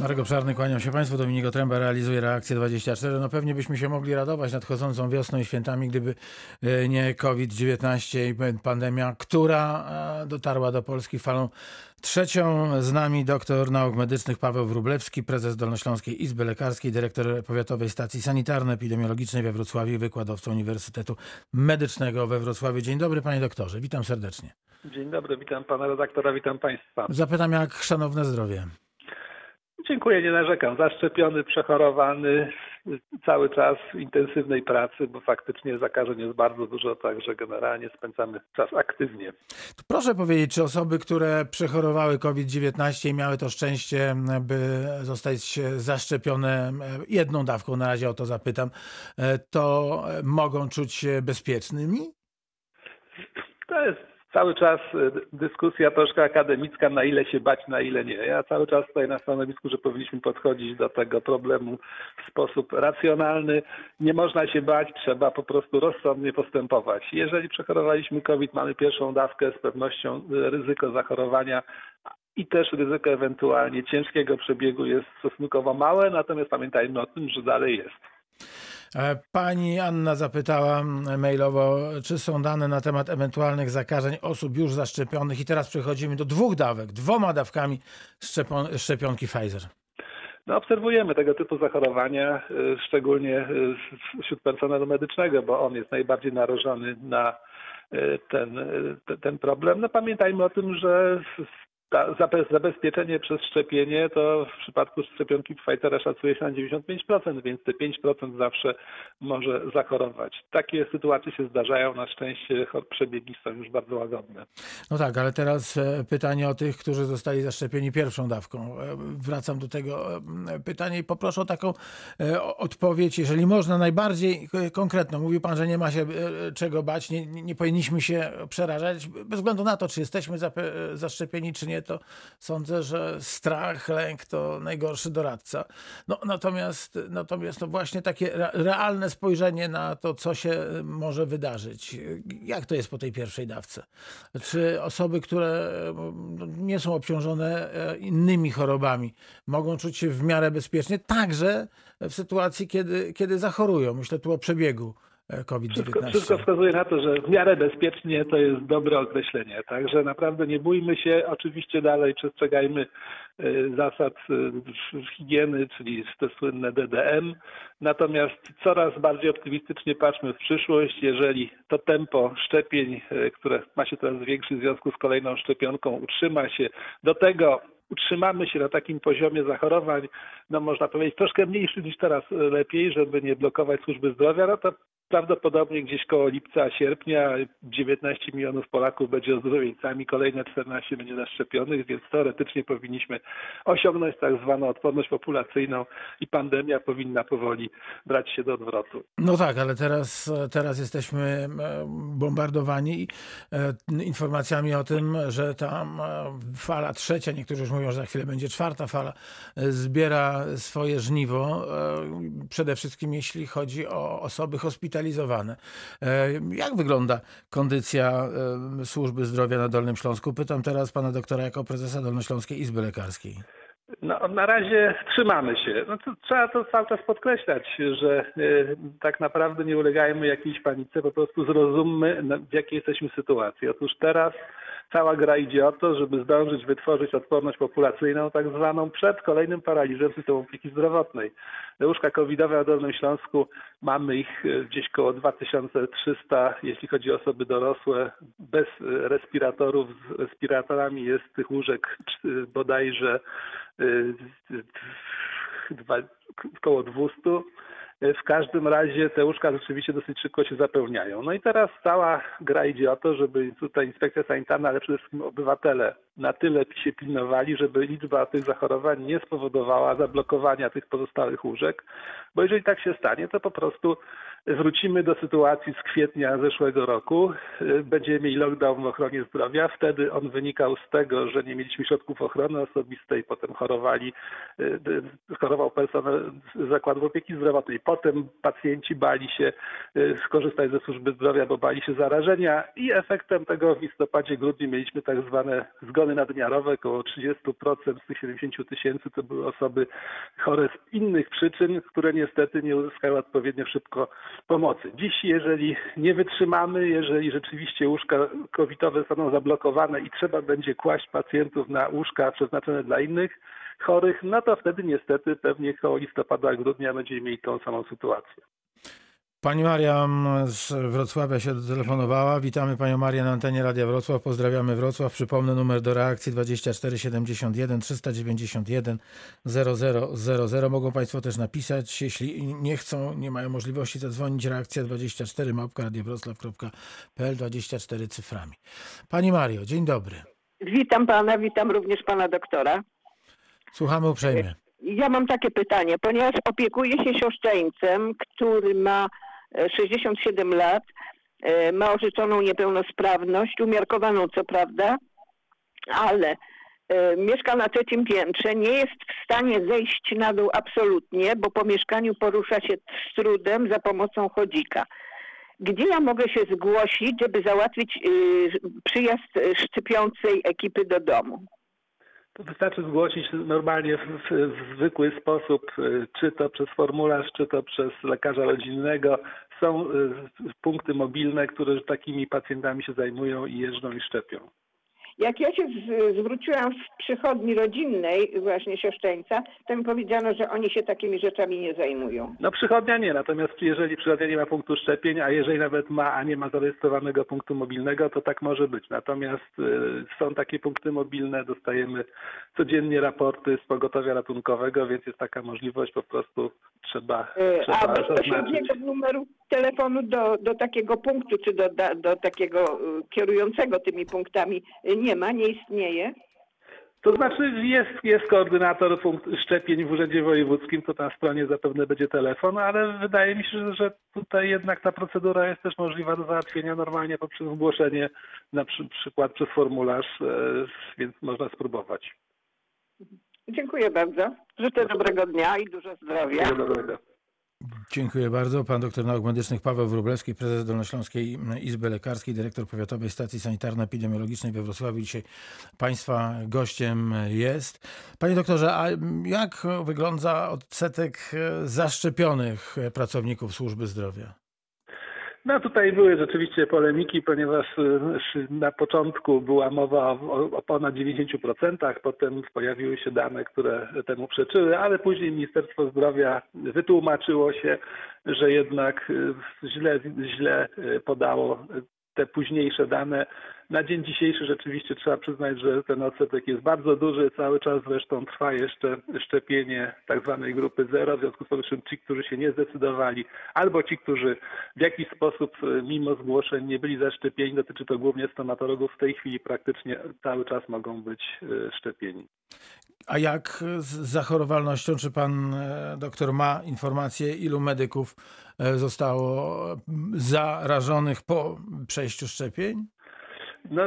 Marek Obszarny, kłaniam się Państwu. Dominik Otręba realizuje reakcję 24. No pewnie byśmy się mogli radować nadchodzącą wiosną i świętami, gdyby e, nie COVID-19 i pandemia, która e, dotarła do Polski falą trzecią. Z nami doktor nauk medycznych Paweł Wróblewski, prezes Dolnośląskiej Izby Lekarskiej, dyrektor Powiatowej Stacji Sanitarno-Epidemiologicznej we Wrocławiu i wykładowca Uniwersytetu Medycznego we Wrocławiu. Dzień dobry panie doktorze, witam serdecznie. Dzień dobry, witam pana redaktora, witam państwa. Zapytam jak szanowne zdrowie. Dziękuję, nie narzekam. Zaszczepiony, przechorowany, cały czas intensywnej pracy, bo faktycznie zakażeń jest bardzo dużo, także generalnie spędzamy czas aktywnie. To proszę powiedzieć, czy osoby, które przechorowały COVID-19 i miały to szczęście, by zostać zaszczepione jedną dawką, na razie o to zapytam, to mogą czuć się bezpiecznymi? To jest cały czas y, dyskusja troszkę akademicka, na ile się bać, na ile nie. Ja cały czas stoję na stanowisku, że powinniśmy podchodzić do tego problemu w sposób racjonalny. Nie można się bać, trzeba po prostu rozsądnie postępować. Jeżeli przechorowaliśmy COVID, mamy pierwszą dawkę, z pewnością ryzyko zachorowania i też ryzyko ewentualnie ciężkiego przebiegu jest stosunkowo małe, natomiast pamiętajmy o tym, że dalej jest. E, pani Anna zapytała mailowo, czy są dane na temat ewentualnych zakażeń osób już zaszczepionych i teraz przechodzimy do dwóch dawek, dwoma dawkami szczepionki Pfizer. No, obserwujemy tego typu zachorowania, e, szczególnie e, wśród personelu medycznego, bo on jest najbardziej narażony na ten, ten problem. No pamiętajmy o tym, że zabezpieczenie przez szczepienie to w przypadku szczepionki Pfizera szacuje się na 95%, więc te 5% zawsze może zachorować. Takie sytuacje się zdarzają, na szczęście przebiegi są już bardzo łagodne. No tak, ale teraz e, pytanie o tych, którzy zostali zaszczepieni pierwszą dawką. E, wracam do tego e, pytania i poproszę o taką odpowiedź, jeżeli można, najbardziej konkretną. Mówił Pan, że nie ma się czego bać, nie, nie powinniśmy się przerażać, bez względu na to, czy jesteśmy zaszczepieni, czy nie to sądzę, że strach, lęk to najgorszy doradca. No, natomiast natomiast to właśnie takie realne spojrzenie na to, co się może wydarzyć. Jak to jest po tej pierwszej dawce? Czy osoby, które no, nie są obciążone e, innymi chorobami, mogą czuć się w miarę bezpiecznie, także w sytuacji, kiedy, kiedy zachorują? Myślę tu o przebiegu COVID-19. Wszystko, wszystko, wskazuje na to, że w miarę bezpiecznie to jest dobre określenie. Także naprawdę nie bójmy się. Oczywiście dalej przestrzegajmy y, zasad y, higieny, czyli te słynne DDM. Natomiast coraz bardziej optymistycznie patrzmy w przyszłość. Jeżeli to tempo szczepień, y, które ma się teraz zwiększyć w związku z kolejną szczepionką, utrzyma się do tego, utrzymamy się na takim poziomie zachorowań, no można powiedzieć troszkę mniejszy niż teraz lepiej, żeby nie blokować służby zdrowia, no to Prawdopodobnie gdzieś koło lipca, sierpnia 19 milionów Polaków będzie ozdrowieńcami, kolejne 14 będzie zaszczepionych, więc teoretycznie powinniśmy osiągnąć tak zwaną odporność populacyjną i pandemia powinna powoli brać się do odwrotu. No tak, ale teraz, teraz jesteśmy e, bombardowani e, informacjami o tym, że tam e, fala trzecia, niektórzy już mówią, że za chwilę będzie czwarta fala, zbiera swoje żniwo. Przede wszystkim jeśli chodzi o osoby hospitalizowane E, jak wygląda kondycja e, służby zdrowia na Dolnym Śląsku? Pytam teraz pana doktora jako prezesa Dolnośląskiej Izby Lekarskiej. No, na razie trzymamy się. No to trzeba to cały czas podkreślać, że y, tak naprawdę nie ulegajmy jakiejś panice, po prostu zrozummy, w jakiej jesteśmy sytuacji. Otóż teraz cała gra idzie o to, żeby zdążyć wytworzyć odporność populacyjną tak zwaną przed kolejnym paraliżem systemu opieki zdrowotnej. Łóżka covidowe na Dolnym Śląsku mamy ich e, gdzieś koło 2300, jeśli chodzi o osoby dorosłe bez e, respiratorów. Z respiratorami jest tych łóżek bodajże około e, 200. W każdym razie te łóżka rzeczywiście dosyć szybko się zapełniają. No i teraz cała gra idzie o to, żeby tutaj inspekcja sanitarna, ale przede wszystkim obywatele na tyle się pilnowali, żeby liczba tych zachorowań nie spowodowała zablokowania tych pozostałych łóżek, bo jeżeli tak się stanie, to po prostu wrócimy do sytuacji z kwietnia zeszłego roku. Będziemy mieli lockdown w ochronie zdrowia. Wtedy on wynikał z tego, że nie mieliśmy środków ochrony osobistej, potem chorowali, chorował personel zakładów opieki zdrowotnej. Potem pacjenci bali się skorzystać ze służby zdrowia, bo bali się zarażenia i efektem tego w listopadzie, grudniu mieliśmy tak zwane zgony nadmiarowe, około 30% z tych 70 tysięcy to były osoby chore z innych przyczyn, które niestety nie uzyskały odpowiednio szybko pomocy. Dziś, jeżeli nie wytrzymamy, jeżeli rzeczywiście łóżka covidowe zostaną zablokowane i trzeba będzie kłaść pacjentów na łóżka przeznaczone dla innych chorych, no to wtedy niestety pewnie koło listopada, grudnia będziemy mieli tą samą sytuację. Pani Maria z Wrocławia się dotelefonowała. Witamy Panią Marię na antenie Radia Wrocław. Pozdrawiamy Wrocław. Przypomnę numer do reakcji 24 71 391 0000. Mogą Państwo też napisać, jeśli nie chcą, nie mają możliwości zadzwonić. Reakcja 24 małpka radiowroclaw.pl 24 cyframi. Pani Mario, dzień dobry. Witam Pana, witam również Pana doktora. Słuchamy uprzejmie. Ja mam takie pytanie, ponieważ opiekuję się siostrzeńcem, który ma 67 lat, e, ma orzeczoną niepełnosprawność, umiarkowaną co prawda, ale e, mieszka na trzecim piętrze, nie jest w stanie zejść na dół absolutnie, bo po mieszkaniu porusza się z trudem za pomocą chodzika. Gdzie ja mogę się zgłosić, żeby załatwić y, przyjazd y, szczypiącej ekipy do domu? To wystarczy zgłosić normalnie w, w, zwykły sposób, y, czy to przez formularz, czy to przez lekarza rodzinnego. Są y, punkty mobilne, które takimi pacjentami się zajmują i jeżdżą i szczepią. Jak ja się z, zwróciłam w przychodni rodzinnej właśnie siostrzeńca, to mi powiedziano, że oni się takimi rzeczami nie zajmują. No przychodnia nie, natomiast jeżeli przychodnia nie ma punktu szczepień, a jeżeli nawet ma, a nie ma zarejestrowanego punktu mobilnego, to tak może być. Natomiast y, są takie punkty mobilne, dostajemy codziennie raporty z pogotowia ratunkowego, więc jest taka możliwość, po prostu trzeba, E, trzeba A bezpośredniego numeru telefonu do, do takiego punktu, czy do, do takiego y, kierującego tymi punktami y, nie ma, nie istnieje? To znaczy jest, jest koordynator punkt szczepień w Urzędzie Wojewódzkim, to na stronie zapewne będzie telefon, ale wydaje mi się, że- tutaj jednak ta procedura jest też możliwa do załatwienia normalnie poprzez zgłoszenie, na przy, przykład przez formularz, e, więc można spróbować. Dziękuję bardzo. Życzę dobrego dnia i dużo zdrowia. Wszystkiego dobrego. Dziękuję bardzo. Pan doktor nauk medycznych Paweł Wróblewski, prezes Dolnośląskiej Izby Lekarskiej, dyrektor Powiatowej Stacji Sanitarno-Epidemiologicznej we Wrocławiu. Dzisiaj Państwa gościem jest. Panie doktorze, a jak wygląda odsetek zaszczepionych pracowników służby zdrowia? No tutaj były rzeczywiście polemiki, ponieważ e, na początku była mowa o, o ponad 90%, potem pojawiły się dane, które temu przeczyły, ale później Ministerstwo Zdrowia wytłumaczyło się, że jednak e, źle, źle e, podało te późniejsze dane. Na dzień dzisiejszy rzeczywiście trzeba przyznać, że ten odsetek jest bardzo duży. Cały czas zresztą trwa jeszcze szczepienie tak zwanej grupy zero, w związku z powyższym ci, którzy się nie zdecydowali, albo ci, którzy w jakiś sposób e, mimo zgłoszeń nie byli zaszczepieni, dotyczy to głównie stomatologów, w tej chwili praktycznie cały czas mogą być e, szczepieni. A jak z zachorowalnością? Czy pan e, doktor ma informację, ilu medyków zostało zarażonych po przejściu szczepień? No,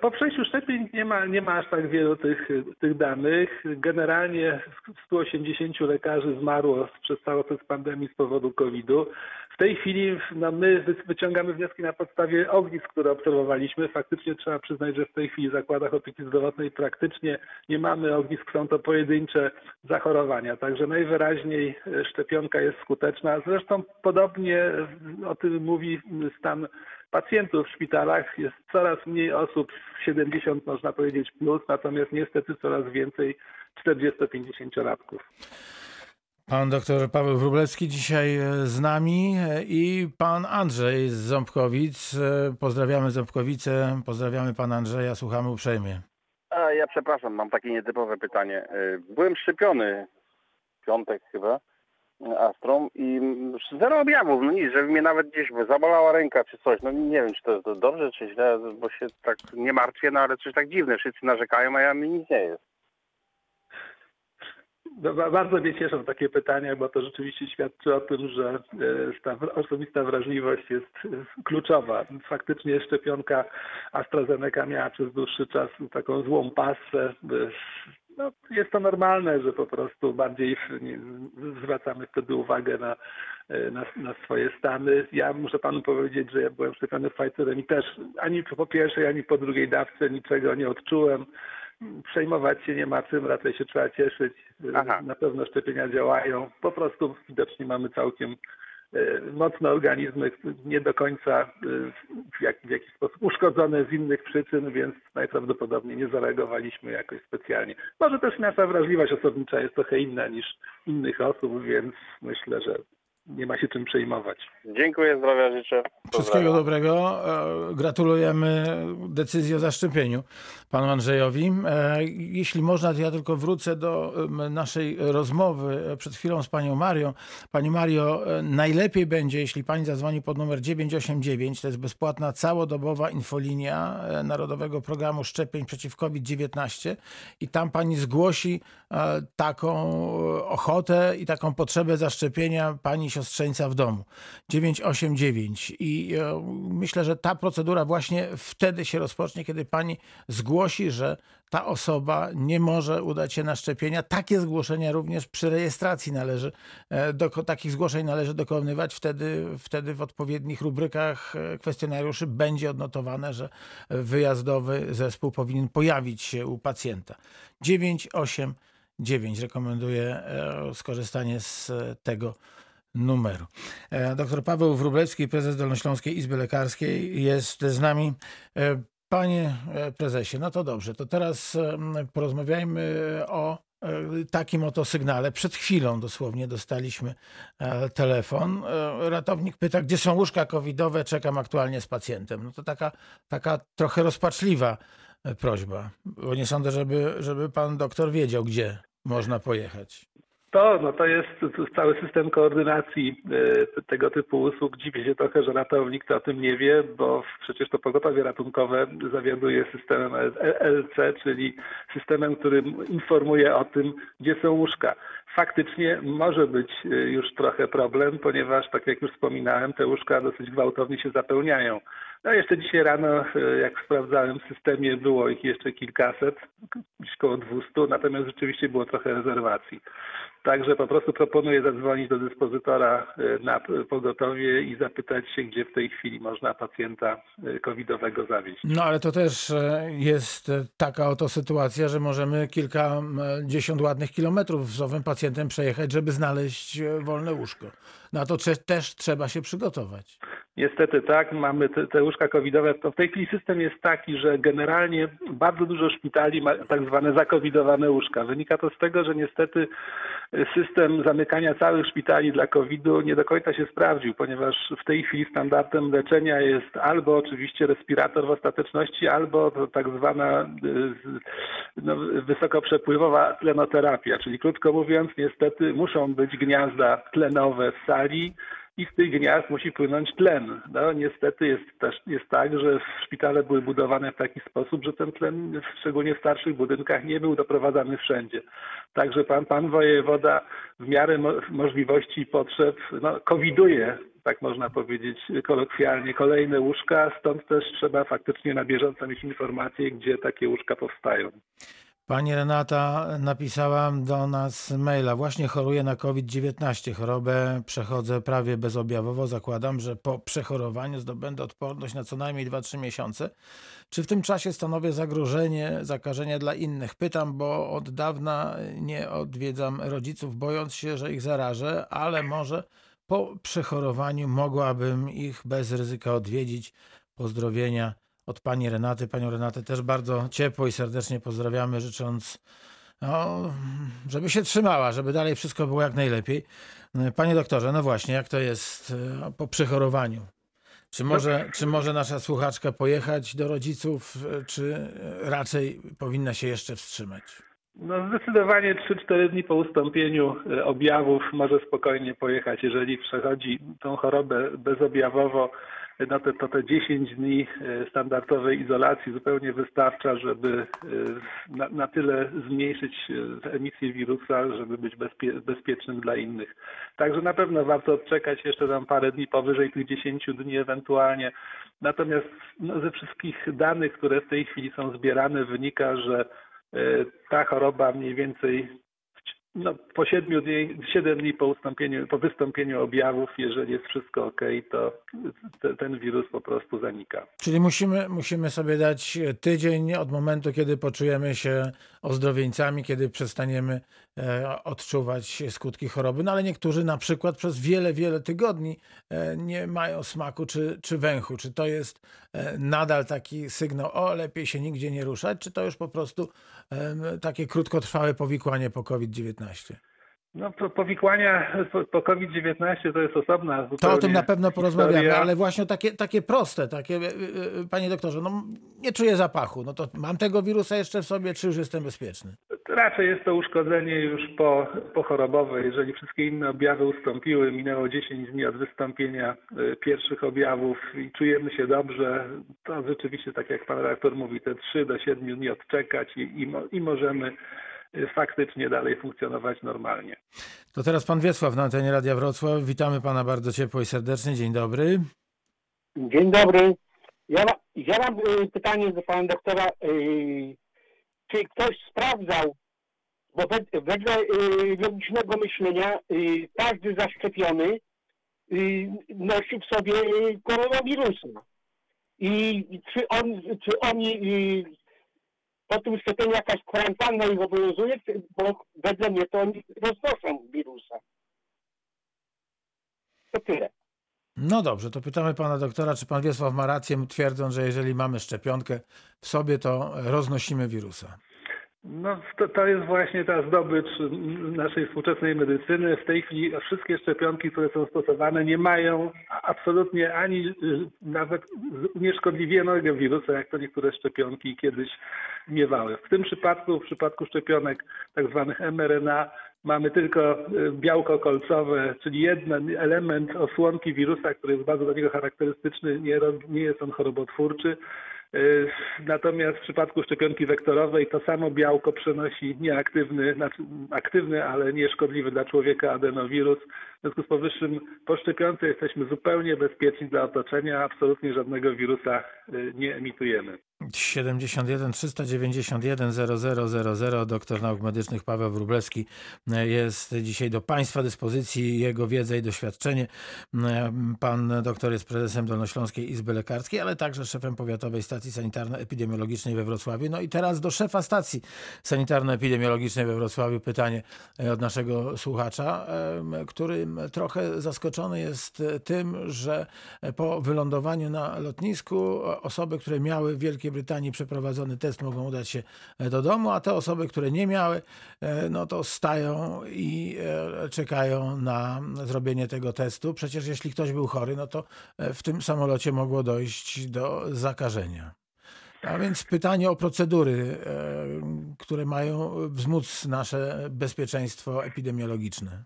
po, przejściu szczepień nie ma, nie ma aż tak wielu tych, tych danych. Generalnie 180 lekarzy zmarło przez cały okres pandemii z powodu COVID-u. W tej chwili no, my wy- wyciągamy wnioski na podstawie ognisk, które obserwowaliśmy. Faktycznie trzeba przyznać, że w tej chwili w zakładach opieki zdrowotnej praktycznie nie mamy ognisk, są to pojedyncze zachorowania. Także najwyraźniej e, szczepionka jest skuteczna. Zresztą podobnie o tym mówi stan pacjentów w szpitalach. Jest coraz mniej osób 70 można powiedzieć plus, natomiast niestety coraz więcej 40-50 latków. Pan doktor Paweł Wróblewski dzisiaj e, z nami e, i pan Andrzej z Ząbkowic. E, Pozdrawiamy Ząbkowice, pozdrawiamy pana Andrzeja, słuchamy uprzejmie. A ja przepraszam, mam takie nietypowe pytanie. Byłem szczepiony w piątek chyba Astrą i zero objawów, no nic, żeby mnie nawet gdzieś zabolała ręka czy coś. No nie wiem, czy to jest dobrze, czy źle, bo się tak nie martwię, no ale coś tak dziwne. Wszyscy narzekają, a ja mi nic nie jest. No, ba- bardzo mnie cieszą takie pytania, bo to rzeczywiście świadczy o tym, że e, ta osobista wrażliwość jest e, kluczowa. Faktycznie szczepionka AstraZeneca miała przez dłuższy czas taką złą pasę. E, no, jest to normalne, że po prostu bardziej zwracamy wtedy uwagę na, na, na swoje stany. Ja muszę panu powiedzieć, że ja byłem szczepiony Pfizerem i też ani po pierwszej, ani po drugiej dawce niczego nie odczułem. Przejmować się nie ma czym, raczej się trzeba cieszyć. Aha. Na pewno szczepienia działają. Po prostu widocznie mamy całkiem e, mocne organizmy, nie do końca e, w, jak, w jakiś sposób uszkodzone z innych przyczyn, więc najprawdopodobniej nie zareagowaliśmy jakoś specjalnie. Może też nasza wrażliwość osobnicza jest trochę inna niż innych osób, więc myślę, że nie ma się czym przejmować. Dziękuję, zdrowia życzę. Wszystkiego Pozdrawiam. dobrego. E, Gratulujemy decyzji o zaszczepieniu panu Andrzejowi. E, Jeśli można, to ja tylko wrócę do naszej rozmowy przed chwilą z panią Marią. Pani Mario, e, najlepiej będzie, jeśli pani zadzwoni pod numer 989. To jest bezpłatna, całodobowa infolinia Narodowego Programu Szczepień przeciw COVID-19 i tam pani zgłosi taką ochotę i taką potrzebę zaszczepienia pani siostrzeńca w domu. 989 i e, myślę, że ta procedura właśnie wtedy się rozpocznie, kiedy pani zgłosi, że ta osoba nie może udać się na szczepienia. Takie zgłoszenia również przy rejestracji należy, e, do, takich zgłoszeń należy dokonywać. Wtedy, wtedy w odpowiednich rubrykach e, kwestionariuszy będzie odnotowane, że wyjazdowy zespół powinien pojawić się u pacjenta. 989 rekomenduję skorzystanie z tego numeru. E, Dr Paweł Wróblewski, prezes Dolnośląskiej Izby Lekarskiej jest z nami. E, Panie e, prezesie, no to dobrze, to teraz em, porozmawiajmy o takim oto sygnale. Przed chwilą dosłownie dostaliśmy telefon. Ratownik pyta, gdzie są łóżka covidowe, czekam aktualnie z pacjentem. No to taka, taka trochę rozpaczliwa prośba, bo nie sądzę, żeby, żeby pan doktor wiedział, gdzie można pojechać. To, no to jest cały system koordynacji e, tego typu usług. Dziwię się trochę, że ratownik to o tym nie wie, bo przecież to pogotowie ratunkowe zawiaduje systemem LC, czyli systemem, który informuje o tym, gdzie są łóżka. Faktycznie może być e, już trochę problem, ponieważ, tak jak już wspominałem, te łóżka dosyć gwałtownie się zapełniają. No jeszcze dzisiaj rano, e, jak sprawdzałem w systemie, było ich jeszcze kilkaset, gdzieś około 200, natomiast rzeczywiście było trochę rezerwacji. Także po prostu proponuję zadzwonić do dyspozytora e, na pogotowie i zapytać się, gdzie w tej chwili można pacjenta e, covidowego zawieźć. No ale to też jest taka oto sytuacja, że możemy kilkadziesiąt ładnych kilometrów z owym pacjentem przejechać, żeby znaleźć wolne łóżko. Na to też trzeba się przygotować. Niestety tak, mamy te, te łóżka covidowe. To w tej chwili system jest taki, że generalnie bardzo dużo szpitali ma tak zwane zakowidowane łóżka. Wynika to z tego, że niestety system zamykania całych szpitali dla COVID-u nie do końca się sprawdził, ponieważ w tej chwili standardem leczenia jest albo oczywiście respirator w ostateczności, albo tak zwana y, no, wysokoprzepływowa tlenoterapia, czyli krótko mówiąc, niestety muszą być gniazda tlenowe w sali, i z tych gniazd musi płynąć tlen. No niestety jest też jest tak, że szpitale były budowane w taki sposób, że ten tlen, szczególnie w starszych budynkach, nie był doprowadzany wszędzie. Także pan, pan wojewoda w miarę mo możliwości i potrzeb no, coviduje, tak można powiedzieć kolokwialnie, kolejne łóżka, stąd też trzeba faktycznie na bieżąco mieć informacje, gdzie takie łóżka powstają. Pani Renata napisała do nas maila. Właśnie choruję na COVID-19. Chorobę przechodzę prawie bezobjawowo. Zakładam, że po przechorowaniu zdobędę odporność na co najmniej 2-3 miesiące. Czy w tym czasie stanowię zagrożenie zakażenia dla innych? Pytam, bo od dawna nie odwiedzam rodziców, bojąc się, że ich zarażę, ale może po przechorowaniu mogłabym ich bez ryzyka odwiedzić. Pozdrowienia od pani Renaty. Panią Renatę też bardzo ciepło i serdecznie pozdrawiamy, życząc, no, żeby się trzymała, żeby dalej wszystko było jak najlepiej. Panie doktorze, no właśnie, jak to jest e, po przechorowaniu? Czy może, czy może nasza słuchaczka pojechać do rodziców, e, czy raczej powinna się jeszcze wstrzymać? No zdecydowanie 3-4 dni po ustąpieniu e, objawów może spokojnie pojechać. Jeżeli przechodzi tą chorobę bezobjawowo, no to, to te 10 dni e, standardowej izolacji zupełnie wystarcza, żeby e, na, na tyle zmniejszyć e, emisję wirusa, żeby być bezpie, bezpiecznym dla innych. Także na pewno warto odczekać jeszcze tam parę dni powyżej tych 10 dni ewentualnie. Natomiast no, ze wszystkich danych, które w tej chwili są zbierane, wynika, że ta choroba mniej więcej no, po 7 dni, 7 dni po, ustąpieniu, po wystąpieniu objawów, jeżeli jest wszystko ok, to te, ten wirus po prostu zanika. Czyli musimy, musimy sobie dać tydzień od momentu, kiedy poczujemy się ozdrowieńcami, kiedy przestaniemy e, odczuwać skutki choroby. No ale niektórzy na przykład przez wiele, wiele tygodni e, nie mają smaku czy, czy węchu. Czy to jest e, nadal taki sygnał, o lepiej się nigdzie nie ruszać, czy to już po prostu takie krótkotrwałe powikłanie po COVID-19? No, po- powikłania po, po COVID-19 to jest osobna To o tym na pewno porozmawiamy, historia. ale właśnie takie, takie proste, takie, e, e, panie doktorze, no nie czuję zapachu, no to mam tego wirusa jeszcze w sobie, czy już jestem bezpieczny? Raczej jest to uszkodzenie już po, pochorobowe. Jeżeli wszystkie inne objawy ustąpiły, minęło 10 dni od wystąpienia pierwszych objawów i czujemy się dobrze, to rzeczywiście, tak jak pan redaktor mówi, te 3 do 7 dni odczekać i, i, i możemy faktycznie dalej funkcjonować normalnie. To teraz pan Wiesław na antenie Radia Wrocław. Witamy pana bardzo ciepło i serdecznie. Dzień dobry. Dzień dobry. Ja, ja mam y, pytanie do pana doktora. Y, czy ktoś sprawdzał, bo wed, wedle y, logicznego myślenia każdy zaszczepiony nosi w sobie koronawirusa. I czy, on, czy oni po tym szczepieniu jakaś kwarantanna ich obowiązuje, bo wedle mnie to oni roznoszą wirusa. To tyle. No dobrze, to pytamy pana doktora, czy pan Wiesław ma rację, twierdząc, że jeżeli mamy szczepionkę w sobie, to roznosimy wirusa. No, to, to jest właśnie ta zdobycz naszej współczesnej medycyny. W tej chwili wszystkie szczepionki, które są stosowane, nie mają absolutnie ani y, nawet unieszkodliwionego wirusa, jak to niektóre szczepionki kiedyś miewały. W tym przypadku, w przypadku szczepionek tak zwanych mRNA, mamy tylko y, białko kolcowe, czyli jeden element osłonki wirusa, który jest bardzo dla niego charakterystyczny, nie, nie jest on chorobotwórczy. Y, Natomiast w przypadku szczepionki wektorowej to samo białko przenosi nieaktywny, znaczy aktywny, ale nieszkodliwy dla człowieka adenowirus. W związku z powyższym po szczepionce jesteśmy zupełnie bezpieczni dla otoczenia, absolutnie żadnego wirusa y, nie emitujemy. 71 391 0000 doktor nauk medycznych Paweł Wróblewski e, jest dzisiaj do Państwa dyspozycji, jego wiedza i doświadczenie. E, Pan doktor jest prezesem Dolnośląskiej Izby Lekarskiej, ale także szefem Powiatowej Stacji Sanitarno-Epidemiologicznej we Wrocławiu. No i teraz do szefa Stacji Sanitarno-Epidemiologicznej we Wrocławiu pytanie e, od naszego słuchacza, który trochę zaskoczony jest tym, że po wylądowaniu na lotnisku osoby, które miały w Wielkiej Brytanii przeprowadzony test mogą udać się do domu, a te osoby, które nie miały, e, no to stają i e, czekają na zrobienie tego testu. Przecież jeśli ktoś był chory, no to e, w tym samolocie mogło dojść do zakażenia. A więc pytanie o procedury, e, które mają wzmóc nasze bezpieczeństwo epidemiologiczne.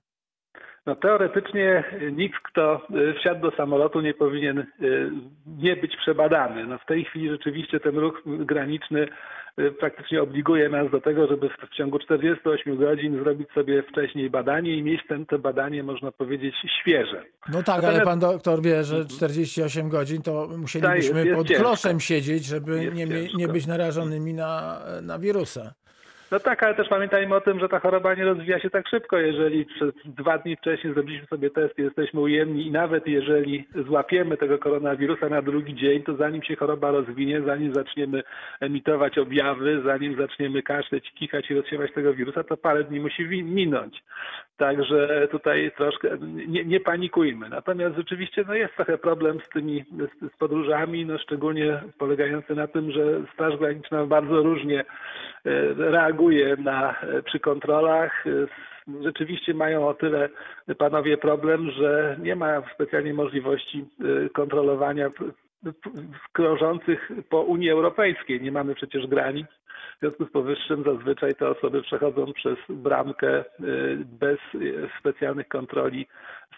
No teoretycznie nikt, kto y, wsiadł do samolotu nie powinien y, nie być przebadany. No w tej chwili rzeczywiście ten ruch graniczny y, praktycznie obliguje nas do tego, żeby w ciągu 48 godzin zrobić sobie wcześniej badanie i mieć ten, to badanie, można powiedzieć, świeże. No tak, ale Natomiast- pan doktor wie, że 48 godzin to musielibyśmy Tak, jest pod ciężko. kloszem siedzieć, żeby Jest nie, nie być narażonymi na, na wirusa. No tak, ale też pamiętajmy o tym, że ta choroba nie rozwija się tak szybko. Jeżeli przez dwa dni wcześniej zrobiliśmy sobie test jesteśmy ujemni i nawet jeżeli złapiemy tego koronawirusa na drugi dzień, to zanim się choroba rozwinie, zanim zaczniemy emitować objawy, zanim zaczniemy kaszleć, kichać i rozsiewać tego wirusa, to parę dni musi minąć. Także tutaj troszkę nie, nie panikujmy. Natomiast rzeczywiście no jest trochę problem z tymi z, z podróżami, no szczególnie polegający na tym, że Straż Graniczna bardzo różnie e, reaguje na, e, przy kontrolach. E, Rzeczywiście mają o tyle panowie problem, że nie ma specjalnie możliwości kontrolowania krążących po Unii Europejskiej. Nie mamy przecież granic. W związku z powyższym zazwyczaj te osoby przechodzą przez bramkę y, bez y, specjalnych kontroli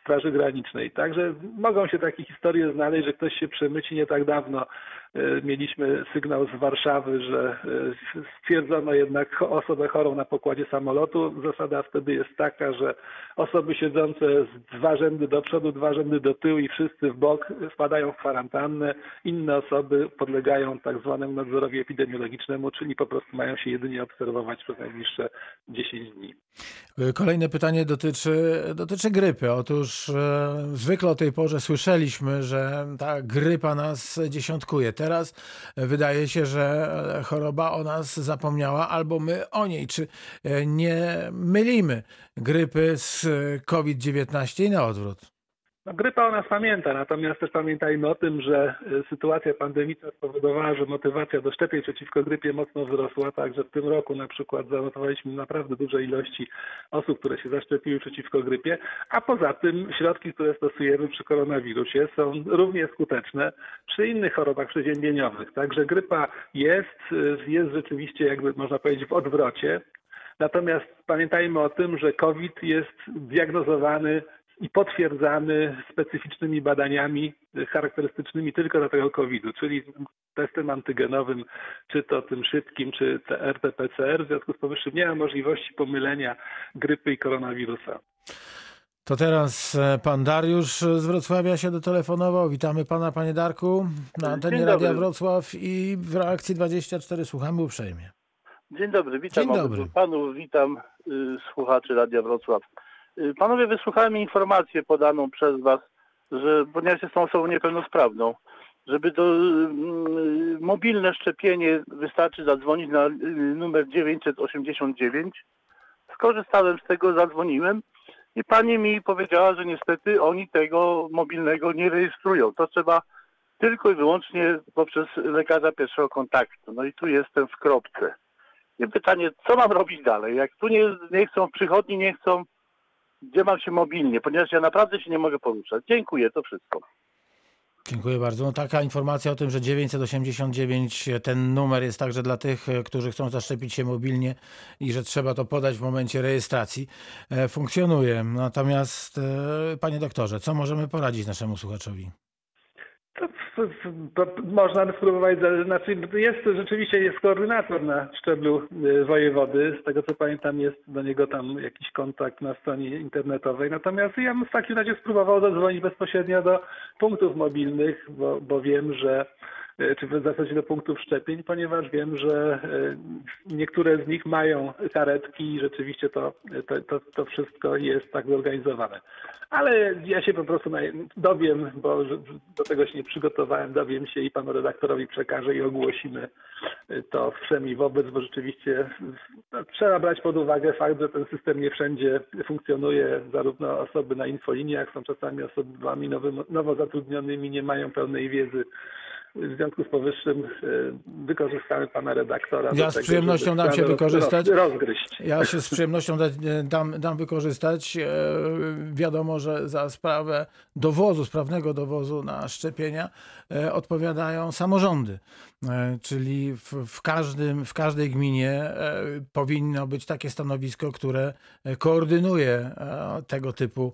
Straży Granicznej. Także mogą się takie historie znaleźć, że ktoś się przemyci nie tak dawno e, mieliśmy sygnał z Warszawy, że e, stwierdzono jednak osobę chorą na pokładzie samolotu. Zasada wtedy jest taka, że osoby siedzące z dwa rzędy do przodu, dwa rzędy do tyłu i wszyscy w bok wpadają w kwarantannę. Inne osoby podlegają tak zwanemu nadzorowi epidemiologicznemu, czyli po prostu mają się jedynie obserwować przez najbliższe 10 dni. Kolejne pytanie dotyczy, dotyczy grypy. Otóż e, zwykle o tej porze słyszeliśmy, że ta grypa nas dziesiątkuje. Teraz wydaje się, że choroba o nas zapomniała albo my o niej. Czy e, nie mylimy grypy z COVID-19 i na odwrót? No, grypa o nas pamięta, natomiast też pamiętajmy o tym, że y, sytuacja pandemiczna spowodowała, że motywacja do szczepień przeciwko grypie mocno wzrosła, także w tym roku na przykład zanotowaliśmy naprawdę duże ilości osób, które się zaszczepiły przeciwko grypie, a poza tym środki, które stosujemy przy koronawirusie są równie skuteczne przy innych chorobach przeziębieniowych. Także grypa jest, y, jest rzeczywiście jakby można powiedzieć w odwrocie, Natomiast pamiętajmy o tym, że COVID jest diagnozowany i potwierdzany specyficznymi badaniami charakterystycznymi tylko dla tego COVID-u, czyli testem antygenowym, czy to tym szybkim, czy RT-PCR. W związku z powyższym nie ma możliwości pomylenia grypy i koronawirusa. To teraz e, pan Dariusz z Wrocławia się dotelefonował. Witamy pana, panie Darku, na antenie Radia Wrocław i w reakcji 24 słuchamy uprzejmie. Dzień dobry, witam Dzień dobry. panów, witam y, słuchaczy Radia Wrocław. Y, panowie, wysłuchałem informację podaną przez Was, że ponieważ jestem osobą niepełnosprawną, żeby do y, mobilne szczepienie wystarczy zadzwonić na y, numer 989. Skorzystałem z tego, zadzwoniłem i pani mi powiedziała, że niestety oni tego mobilnego nie rejestrują. To trzeba tylko i wyłącznie poprzez lekarza pierwszego kontaktu. No i tu jestem w kropce. I pytanie, co mam robić dalej? Jak tu nie, nie chcą w przychodni, nie chcą gdzie mam się mobilnie, ponieważ ja naprawdę się nie mogę poruszać. Dziękuję, to wszystko. Dziękuję bardzo. No, taka informacja o tym, że 989 ten numer jest także dla tych, którzy chcą zaszczepić się mobilnie i że trzeba to podać w momencie rejestracji, e, funkcjonuje. Natomiast, e, panie doktorze, co możemy poradzić naszemu słuchaczowi? To, można spróbować, znaczy jest rzeczywiście jest koordynator na szczeblu y, wojewody, z tego co pamiętam jest do niego tam jakiś kontakt na stronie internetowej, natomiast ja bym w takim razie spróbował zadzwonić bezpośrednio do punktów mobilnych, bo, bo wiem, że czy w zasadzie do punktów szczepień, ponieważ wiem, że y, niektóre z nich mają karetki i rzeczywiście to, to, to, to wszystko jest tak zorganizowane. Ale ja się po prostu dowiem, bo do tego się nie przygotowałem, dowiem się i panu redaktorowi przekażę i ogłosimy to wszemi wobec, bo rzeczywiście no, trzeba brać pod uwagę fakt, że ten system nie wszędzie funkcjonuje. Zarówno osoby na infoliniach są czasami osobami nowo zatrudnionymi, nie mają pełnej wiedzy w związku z powyższym e, wykorzystamy pana redaktora. Ja z przyjemnością dam się wykorzystać. Rozgryźć. Ja się z przyjemnością dam, dam wykorzystać. E, wiadomo, że za sprawę dowozu, sprawnego dowozu na szczepienia e, odpowiadają samorządy. Czyli w, w, każdym, w każdej gminie powinno być takie stanowisko, które koordynuje tego typu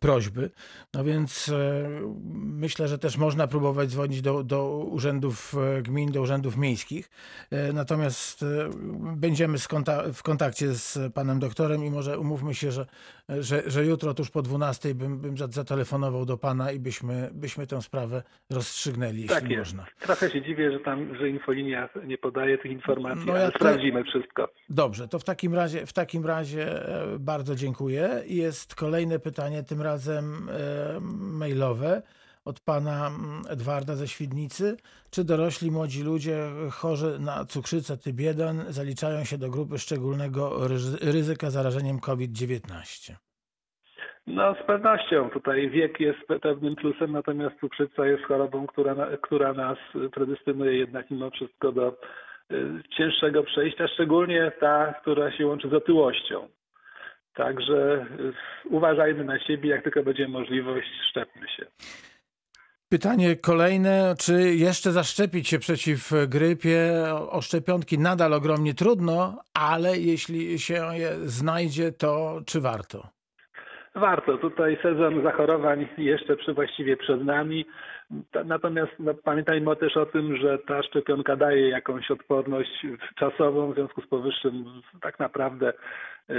prośby. No więc myślę, że też można próbować dzwonić do, do urzędów e, gmin, do urzędów miejskich. E, natomiast e, będziemy w kontakcie z panem doktorem i może umówmy się, że, że, że jutro tuż po 12 bym, bym zatelefonował do pana i byśmy, byśmy tę sprawę rozstrzygnęli, tak jeśli jest. można. Trochę się dziwię, że tam, że infolinia nie podaje tych informacji, no ale sprawdzimy wszystko. Dobrze, to w takim razie, w takim razie bardzo dziękuję. Jest kolejne pytanie, tym razem mailowe od pana mm, Edwarda ze Świdnicy. Czy dorośli młodzi ludzie chorzy na cukrzycę typ 1 zaliczają się do grupy szczególnego ryzyka zarażeniem COVID-19? No z pewnością. Tutaj wiek jest pewnym plusem, natomiast cukrzyca jest chorobą, która, która nas predystynuje jednak mimo wszystko do y, cięższego przejścia, szczególnie ta, która się łączy z otyłością. Także y, uważajmy na siebie, jak tylko będzie możliwość, szczepmy się. Pytanie kolejne, czy jeszcze zaszczepić się przeciw grypie? O szczepionki nadal ogromnie trudno, ale jeśli się je znajdzie, to czy warto? Warto. Tutaj sezon zachorowań jeszcze przy właściwie przed nami. Natomiast no, pamiętajmy też o tym, że ta szczepionka daje jakąś odporność czasową, w związku z powyższym tak naprawdę y,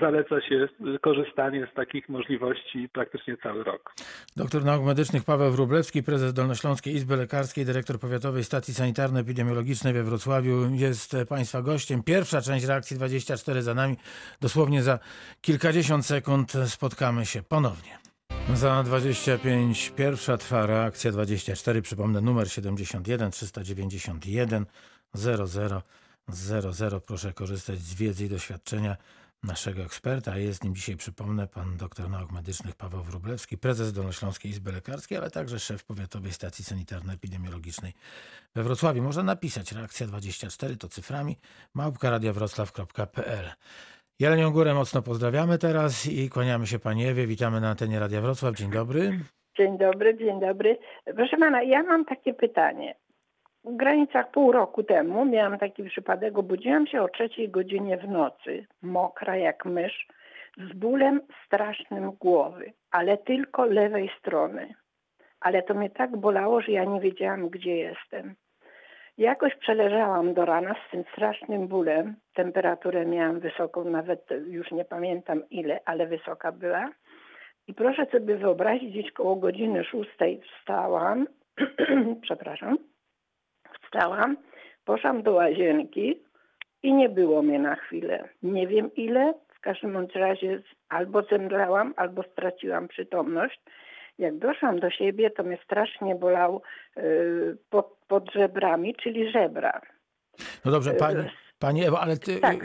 zaleca się korzystanie z takich możliwości praktycznie cały rok. Doktor nauk medycznych Paweł Wróblewski, prezes Dolnośląskiej Izby Lekarskiej, dyrektor Powiatowej Stacji Sanitarno-Epidemiologicznej we Wrocławiu jest Państwa gościem. Pierwsza część reakcji 24 za nami. Dosłownie za kilkadziesiąt sekund spotkamy się ponownie. Za 25 pierwsza trwa reakcja 24. Przypomnę numer 71 391 00 00. Proszę korzystać z wiedzy i doświadczenia naszego eksperta. Jest nim dzisiaj, przypomnę, pan doktor nauk medycznych Paweł Wróblewski, prezes Dolnośląskiej Izby Lekarskiej, ale także szef Powiatowej Stacji Sanitarno-Epidemiologicznej we Wrocławiu. Można napisać reakcja 24 to cyframi małpka.radiowroclaw.pl Jelenią Górę mocno pozdrawiamy teraz i kłaniamy się Pani Ewie. Witamy na antenie Radia Wrocław. Dzień dobry. Dzień dobry, dzień dobry. Proszę Pana, ja mam takie pytanie. W granicach pół roku temu miałam taki przypadek, obudziłam się o trzeciej godzinie w nocy, mokra jak mysz, z bólem strasznym głowy, ale tylko lewej strony. Ale to mnie tak bolało, że ja nie wiedziałam, gdzie jestem. Jakoś przeleżałam do rana z tym strasznym bólem. Temperaturę miałam wysoką, nawet już nie pamiętam ile, ale wysoka była. I proszę sobie wyobrazić, gdzieś koło godziny szóstej wstałam, przepraszam, wstałam, poszłam do łazienki i nie było mnie na chwilę. Nie wiem ile, w każdym razie albo zemdlałam, albo straciłam przytomność. Jak doszłam do siebie, to mnie strasznie bolał yy, pod, pod żebrami, czyli żebra. No dobrze, pani, Pani Ewo, ale ty, tak.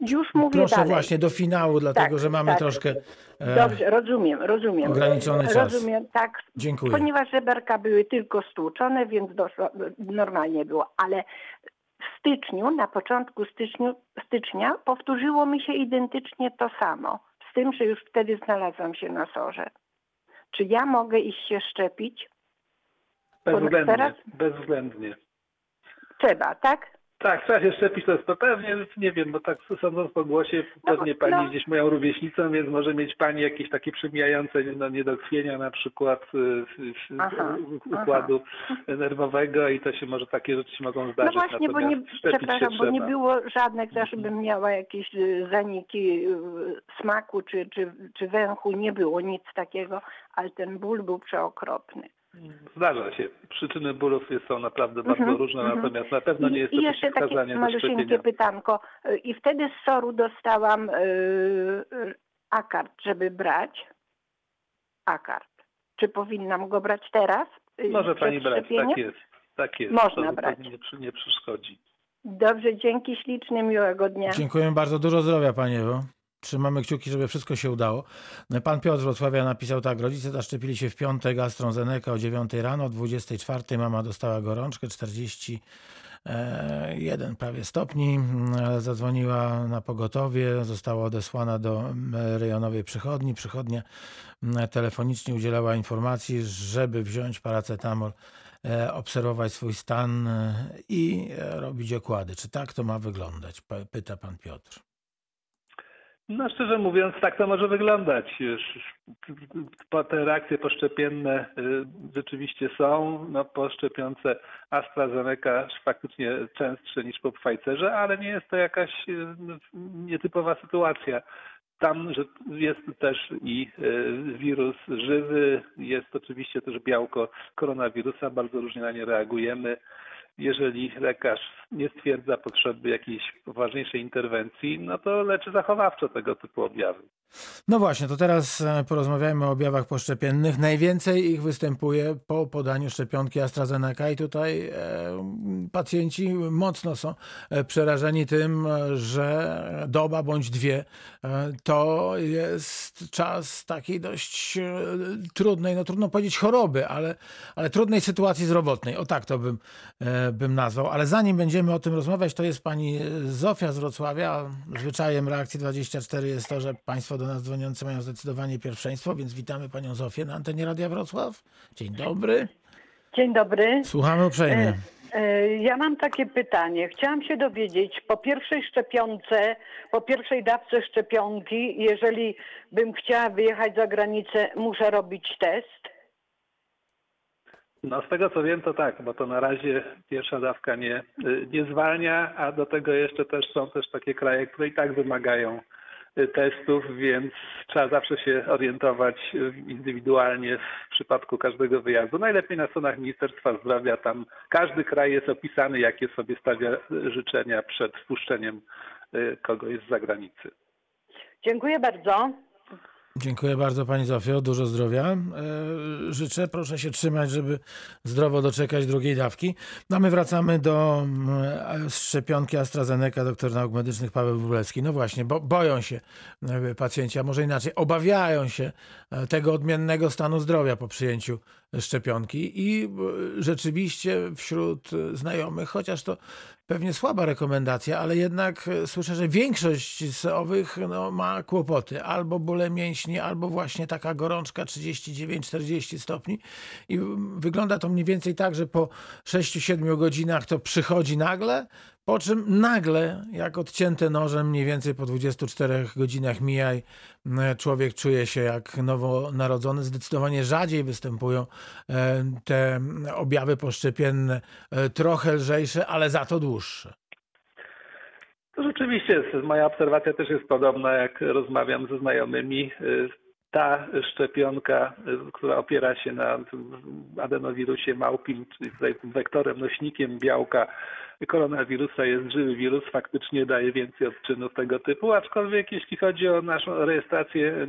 już mówię proszę dalej. właśnie do finału, dlatego tak, że mamy tak. troszkę e, Dobrze, rozumiem, rozumiem. Ograniczony czas. Rozumiem, tak. Dziękuję. Ponieważ żeberka były tylko stłuczone, więc doszło, normalnie było, ale w styczniu, na początku styczniu, stycznia powtórzyło mi się identycznie to samo, z tym, że już wtedy znalazłam się na sorze. Czy ja mogę iść się szczepić? Bezwzględnie, teraz... bezwzględnie. Trzeba, tak? Tak, trzeba się szczepić, to jest to pewnie, nie wiem, bo tak sądząc po głosie, no, pewnie pani no. gdzieś moją rówieśnicą, więc może mieć pani jakieś takie przymijające no, niedokrwienia na przykład y, aha, układu aha. nerwowego i to się może takie rzeczy mogą zdarzyć. No właśnie, bo nie, przepraszam, bo nie było żadnych, żebym miała jakieś y, zaniki y, smaku czy, czy, czy węchu, nie było nic takiego, ale ten ból był przeokropny. Zdarza się. Przyczyny bólów są naprawdę bardzo mm -hmm, różne, -hmm. natomiast na pewno nie jest to I jeszcze takie malusieńkie pytanko. I wtedy z SOR-u dostałam yy, akard, żeby brać. Akard. Czy powinnam go brać teraz? Yy, Może pani brać, tak jest. Tak jest. Można to brać. Nie, nie przeszkodzi. Dobrze, dzięki ślicznie, miłego dnia. Dziękuję bardzo, dużo zdrowia Pani Ewo. Trzymamy kciuki, żeby wszystko się udało. Pan Piotr z Wrocławia napisał tak. Rodzice zaszczepili się w piątek AstraZeneca o 9 rano, o 24 mama dostała gorączkę 41 prawie stopni. Zadzwoniła na pogotowie, została odesłana do rejonowej przychodni. Przychodnia telefonicznie udzielała informacji, żeby wziąć paracetamol e, obserwować swój stan e, i robić okłady. Czy tak to ma wyglądać? Pyta pan Piotr. No szczerze mówiąc, tak to może wyglądać. Te reakcje poszczepienne y, rzeczywiście są. No, po szczepionce AstraZeneca faktycznie częstsze niż po Pfizerze, ale nie jest to jakaś y, nietypowa sytuacja. Tam że jest też i y, wirus żywy, jest oczywiście też białko koronawirusa, bardzo różnie na nie reagujemy jeżeli lekarz nie stwierdza potrzeby jakiejś poważniejszej interwencji, no to leczy zachowawczo tego typu objawy. No właśnie, to teraz e, porozmawiajmy o objawach poszczepiennych. Najwięcej ich występuje po podaniu szczepionki AstraZeneca i tutaj e, pacjenci mocno są e, przerażeni tym, że doba bądź dwie to jest czas takiej dość trudnej, no trudno powiedzieć choroby, ale, ale trudnej sytuacji zdrowotnej. O tak to bym, bym nazwał. Ale zanim będziemy o tym rozmawiać, to jest pani Zofia z Wrocławia. Zwyczajem reakcji 24 jest to, że państwo do nas dzwoniący mają zdecydowanie pierwszeństwo, więc witamy panią Zofię na antenie Radia Wrocław. Dzień dobry. Dzień dobry. Słuchamy uprzejmie. E, e, ja mam takie pytanie. Chciałam się dowiedzieć, po pierwszej szczepionce, po pierwszej dawce szczepionki, jeżeli bym chciała wyjechać za granicę, muszę robić test? No z tego co wiem to tak, bo to na razie pierwsza dawka nie, nie zwalnia, a do tego jeszcze też są też takie kraje, które i tak wymagają testów, więc trzeba zawsze się orientować indywidualnie w przypadku każdego wyjazdu. Najlepiej na stronach Ministerstwa Zdrowia, tam każdy kraj jest opisany, jakie sobie stawia życzenia przed wpuszczeniem y, kogoś z zagranicy. Dziękuję bardzo. Dziękuję bardzo Pani Zofio, dużo zdrowia. E, życzę, proszę się trzymać, żeby zdrowo doczekać drugiej dawki. No my wracamy do mm, szczepionki AstraZeneca, doktor nauk medycznych Paweł Wróblewski. No właśnie, bo boją się e, pacjenci, a może inaczej, obawiają się e, tego odmiennego stanu zdrowia po przyjęciu szczepionki i rzeczywiście wśród znajomych, chociaż to pewnie słaba rekomendacja, ale jednak e, słyszę, że większość z owych no, ma kłopoty. Albo bóle mięśni, albo właśnie taka gorączka 39-40 stopni. I wygląda to mniej więcej tak, że po 6-7 godzinach to przychodzi nagle, po czym nagle, jak odcięte nożem, mniej więcej po 24 godzinach mijaj, człowiek czuje się jak nowonarodzony. Zdecydowanie rzadziej występują e, te objawy poszczepienne, e, trochę lżejsze, ale za to dłuższe. To rzeczywiście, moja obserwacja też jest podobna, jak rozmawiam ze znajomymi. E, ta szczepionka, która opiera się na adenowirusie małpim, czyli wektorem, nośnikiem białka koronawirusa jest żywy wirus, faktycznie daje więcej odczynów tego typu, aczkolwiek jeśli chodzi o naszą rejestrację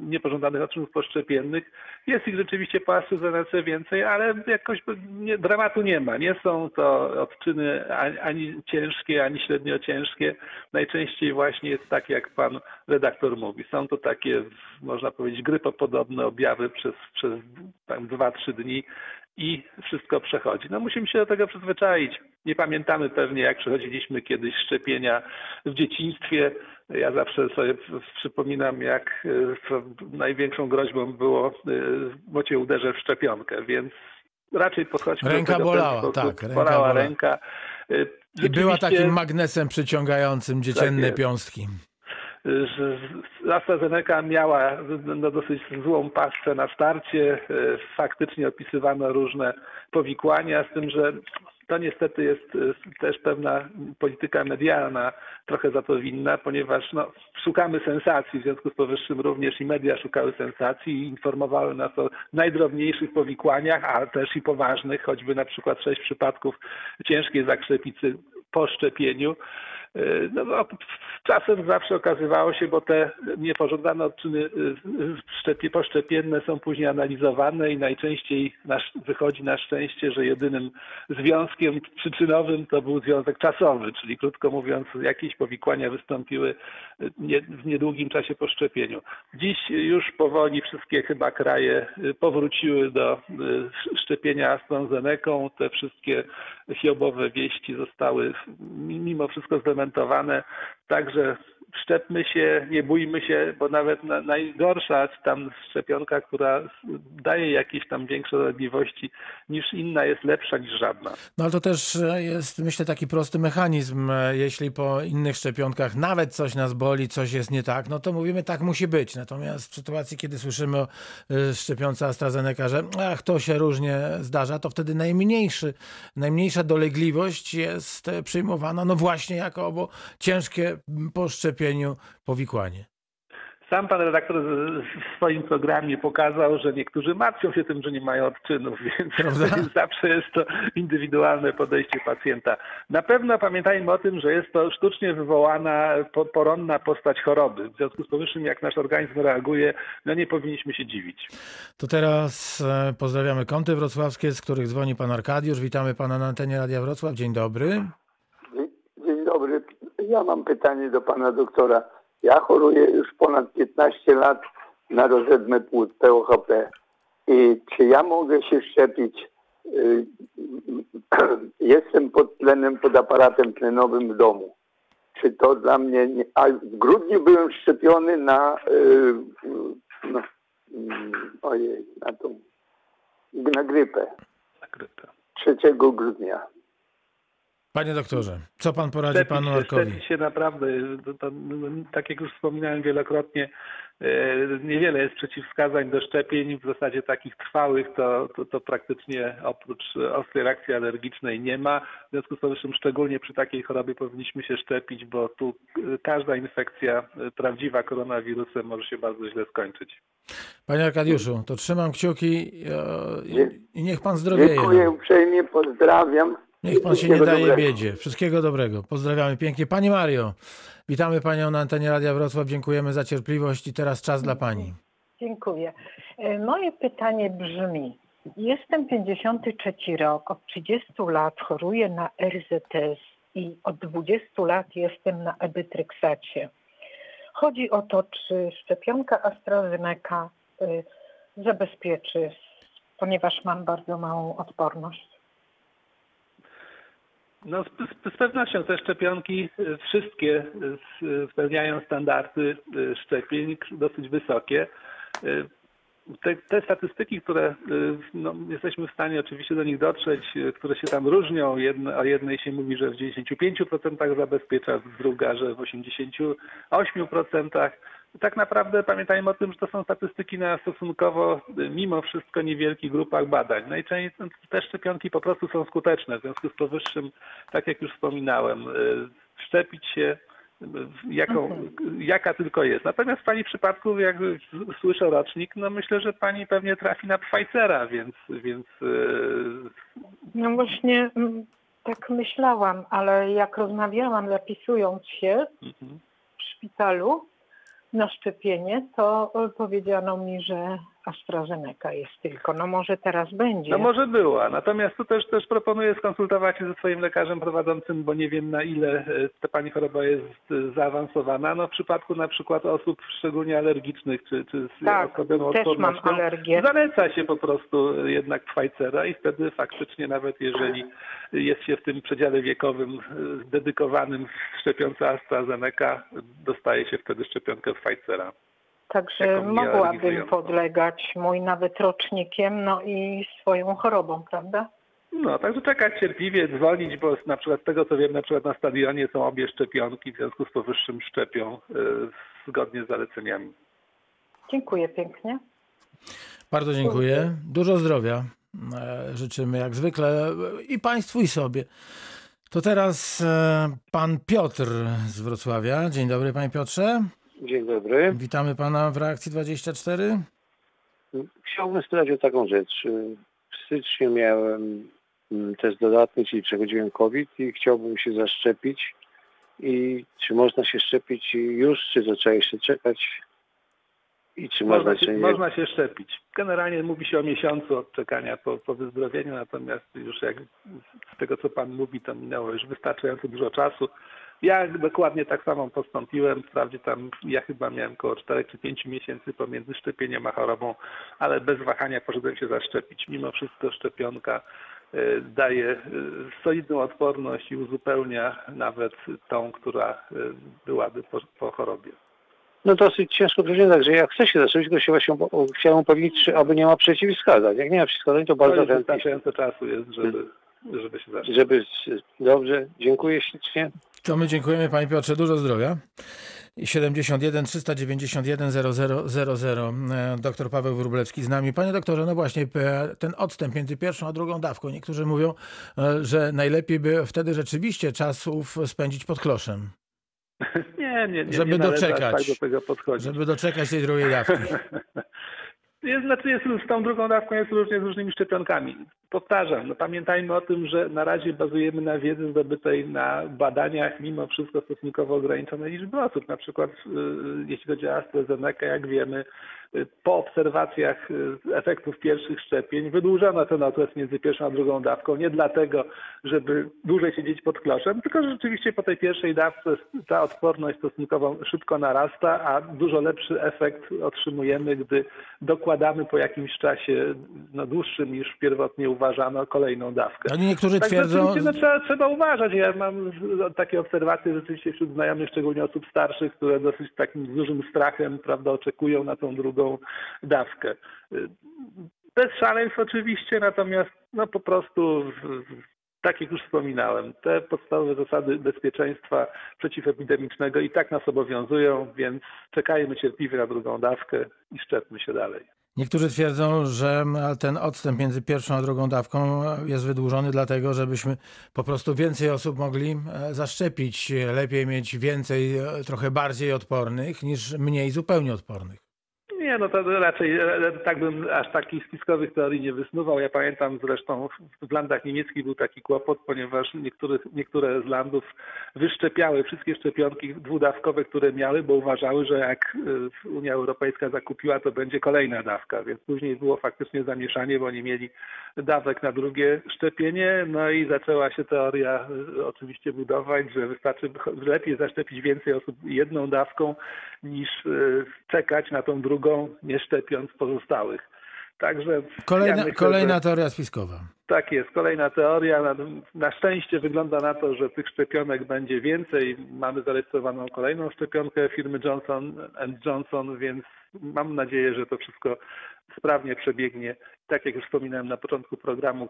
niepożądanych odczynów poszczepiennych, jest ich rzeczywiście po AstraZeneca więcej, ale jakoś nie, dramatu nie ma. Nie są to odczyny ani, ciężkie, ani średnio ciężkie. Najczęściej właśnie jest tak, jak pan redaktor mówi. Są to takie, można powiedzieć, grypopodobne objawy przez, przez 2-3 dni i wszystko przechodzi. No musimy się do tego przyzwyczaić. Nie pamiętamy pewnie, jak przechodziliśmy kiedyś szczepienia w dzieciństwie. Ja zawsze sobie przypominam, jak e, największą groźbą było, e, bo cię uderzę w szczepionkę, więc raczej podchodźmy ręka do tego bolała, tak, ręka bolała bola. ręka. I była takim magnesem przyciągającym dziecienne tak piąstki że AstraZeneca miała no, dosyć złą paskę na starcie. E, faktycznie opisywano różne powikłania, z tym, że to niestety jest e, też pewna polityka medialna trochę za to winna, ponieważ no, szukamy sensacji, w związku z powyższym również i media szukały sensacji i informowały nas o najdrobniejszych powikłaniach, a też i poważnych, choćby na przykład sześć przypadków ciężkiej zakrzepicy po szczepieniu. E, no, czasem zawsze okazywało się, bo te niepożądane odczyny e, poszczepienne są później analizowane i najczęściej wychodzi na szczęście, że jedynym związkiem przyczynowym to był związek czasowy, czyli krótko mówiąc jakieś powikłania wystąpiły e, w niedługim czasie po szczepieniu. Dziś już powoli wszystkie chyba kraje powróciły do szczepienia AstraZeneca. Te wszystkie hiobowe wieści zostały mimo wszystko zdementowane. Także szczepmy się, nie bójmy się, bo nawet na, najgorsza tam szczepionka, która daje jakieś tam większe dolegliwości niż inna, jest lepsza niż żadna. No ale to też jest, myślę, taki prosty mechanizm. Jeśli po innych szczepionkach nawet coś nas boli, coś jest nie tak, no to mówimy, tak musi być. Natomiast w sytuacji, kiedy słyszymy o y, szczepionce AstraZeneca, że ach, to się różnie zdarza, to wtedy najmniejszy, najmniejsza dolegliwość jest przyjmowana, no właśnie jako bo ciężkie poszczepienie szczepieniu powikłanie. Sam pan redaktor w swoim programie pokazał, że niektórzy martwią się tym, że nie mają odczynów, więc, więc zawsze jest to indywidualne podejście pacjenta. Na pewno pamiętajmy o tym, że jest to sztucznie wywołana poronna postać choroby. W związku z powyższym, jak nasz organizm reaguje, no nie powinniśmy się dziwić. To teraz e, pozdrawiamy kąty wrocławskie, z których dzwoni pan Arkadiusz. Witamy pana na antenie Radia Wrocław. Dzień dobry. Dobry. Ja mam pytanie do pana doktora. Ja choruję już ponad 15 lat na rozedmę płuc POHP. I czy ja mogę się szczepić? Y, jestem pod tlenem, pod aparatem tlenowym w domu. Czy to dla mnie... Nie... A w grudniu byłem szczepiony na... Y, no, ojej, na tą... Na grypę. Na grypę. 3 grudnia. Panie doktorze, co pan poradzi szczepić panu Markowi? Szczepić się naprawdę, to, to, tak jak już wspominałem wielokrotnie, e, niewiele jest przeciwwskazań do szczepień, w zasadzie takich trwałych to, to, to praktycznie oprócz ostrej reakcji alergicznej nie ma. W związku z powyższym szczególnie przy takiej chorobie powinniśmy się szczepić, bo tu każda infekcja e, prawdziwa koronawirusem może się bardzo źle skończyć. Panie Arkadiuszu, to trzymam kciuki e, i, i niech pan zdrowieje. Dziękuję uprzejmie, pozdrawiam. Niech pan się nie daje dobrego. biedzie. Wszystkiego dobrego. Pozdrawiamy pięknie. Pani Mario, witamy panią na antenie Radia Wrocław. Dziękujemy za cierpliwość i teraz czas dla pani. Dziękuję. E, Moje pytanie brzmi. Jestem 53 rok, od 30 lat choruję na RZS i od 20 lat jestem na ebytryksacie. Chodzi o to, czy szczepionka AstraZeneca y, zabezpieczy, ponieważ mam bardzo małą odporność. No, z, pewnością te szczepionki y, wszystkie y, s- spełniają standardy y, szczepień dosyć wysokie. Y, Te, te statystyki, które y, no, jesteśmy w stanie oczywiście do nich dotrzeć, y, które się tam różnią, jedne, o jednej się mówi, że w 95% zabezpiecza, druga, że w 88%. Tak naprawdę pamiętajmy o tym, że to są statystyki na stosunkowo y, mimo wszystko niewielkich grupach badań. Najczęściej te szczepionki po prostu są skuteczne. W związku z powyższym, tak jak już wspominałem, y, szczepić się y, jaką, jaka tylko jest. Natomiast w Pani przypadku, jak słyszę rocznik, no myślę, że Pani pewnie trafi na Pfizera, więc, więc No właśnie mm, tak myślałam, ale jak rozmawiałam zapisując się mhm. w szpitalu na szczepienie, to powiedziano mi, że AstraZeneca jest tylko. No może teraz będzie. No może była, natomiast tu też, też proponuję skonsultować się ze swoim lekarzem prowadzącym, bo nie wiem na ile e, ta pani choroba jest e, zaawansowana. No w przypadku na przykład osób szczególnie alergicznych czy, czy z Tak, też mam alergię. zaleca się po prostu jednak Pfizera i wtedy faktycznie nawet jeżeli jest się w tym przedziale wiekowym e, dedykowanym szczepionce AstraZeneca, dostaje się wtedy szczepionkę Pfizera. Także mogłabym podlegać mój nawet rocznikiem, no i swoją chorobą, prawda? No, także czekać cierpliwie, dzwonić, bo na przykład z tego co wiem, na przykład na stadionie są obie szczepionki, w związku z powyższym szczepią y, zgodnie z zaleceniami. Dziękuję pięknie. Bardzo dziękuję. Dużo zdrowia e, życzymy jak zwykle e, i Państwu i sobie. To teraz e, pan Piotr z Wrocławia. Dzień dobry panie Piotrze. Dzień dobry. Witamy pana w reakcji 24. Chciałbym spytać o taką rzecz. W styczniu miałem mm, test dodatni, czyli przechodziłem COVID i chciałbym się zaszczepić. I czy można się szczepić już, czy to trzeba jeszcze czekać? I czy można, Można się, nie? można się szczepić. Generalnie mówi się o miesiącu od czekania po, po wyzdrowieniu, natomiast już jak z tego co pan mówi, to minęło już wystarczająco dużo czasu. Ja dokładnie tak samo postąpiłem. Wprawdzie tam ja chyba miałem około 4 czy 5 miesięcy pomiędzy szczepieniem a chorobą, ale bez wahania poszedłem się zaszczepić. Mimo wszystko szczepionka e, daje e, solidną odporność i uzupełnia nawet tą, która e, byłaby po, po chorobie. No dosyć ciężko powiedzieć, tak, że jak chcę się zaszczepić, to się właśnie chciałem upewnić, czy aby nie ma przeciwwskazań. Jak nie ma przeciwwskazań, to To bardzo już chętnie. wystarczająco czasu jest, żeby, żeby się zaszczepić. Żeby... Dobrze, dziękuję ślicznie. To my dziękujemy panie Piotrze. Dużo zdrowia. I 71 391 0000. E, Doktor Paweł Wróblewski z nami. Panie doktorze, no właśnie p- ten odstęp między pierwszą a drugą dawką. Niektórzy mówią, e, że najlepiej by wtedy rzeczywiście czasów spędzić pod kloszem, Nie, nie, nie. Żeby nie doczekać. Tak do tego podchodzić. żeby doczekać tej drugiej dawki. Jest, znaczy jest, z tą drugą dawką jest różnie z różnymi szczepionkami. Powtarzam, no pamiętajmy o tym, że na razie bazujemy na wiedzy zdobytej na badaniach mimo wszystko stosunkowo ograniczonej liczby osób. Na przykład y, jeśli chodzi o AstraZeneca, jak wiemy, y, po obserwacjach y, efektów pierwszych szczepień wydłużono ten okres między pierwszą a drugą dawką. Nie dlatego, żeby dłużej siedzieć pod kloszem, tylko że rzeczywiście po tej pierwszej dawce ta odporność stosunkowo szybko narasta, a dużo lepszy efekt otrzymujemy, gdy dokładamy po jakimś czasie no, dłuższym niż pierwotnie uważano kolejną dawkę. No, niektórzy Tak, twierdzą, no, trzeba, trzeba uważać. Ja mam takie obserwacje rzeczywiście wśród znajomych, szczególnie osób starszych, które dosyć takim dużym strachem prawda, oczekują na tą drugą dawkę. Y, Bez szaleństw oczywiście, natomiast no po prostu tak jak już wspominałem, te podstawowe zasady bezpieczeństwa przeciwepidemicznego i tak nas obowiązują, więc czekajmy cierpliwie na drugą dawkę i szczepmy się dalej. Niektórzy twierdzą, że ten odstęp między pierwszą a drugą dawką jest wydłużony dlatego, żebyśmy po prostu więcej osób mogli e, zaszczepić. Lepiej mieć więcej, e, trochę bardziej odpornych niż mniej zupełnie odpornych. Nie, no to raczej e, tak bym aż takich spiskowych teorii nie wysnuwał. Ja pamiętam zresztą w landach niemieckich był taki kłopot, ponieważ niektórych, niektóre z landów wyszczepiały wszystkie szczepionki dwudawkowe, które miały, bo uważały, że jak e, Unia Europejska zakupiła, to będzie kolejna dawka, więc później było faktycznie zamieszanie, bo nie mieli dawek na drugie szczepienie, no i zaczęła się teoria e, oczywiście budować, że wystarczy lepiej zaszczepić więcej osób jedną dawką niż czekać na tą drugą nie szczepiąc pozostałych. Także kolejna, ja myślę, kolejna teoria spiskowa. Tak jest, kolejna teoria. Na, na, szczęście wygląda na to, że tych szczepionek będzie więcej. Mamy zarejestrowaną kolejną szczepionkę firmy Johnson Johnson, więc mam nadzieję, że to wszystko sprawnie przebiegnie. Tak jak już wspominałem na początku programu,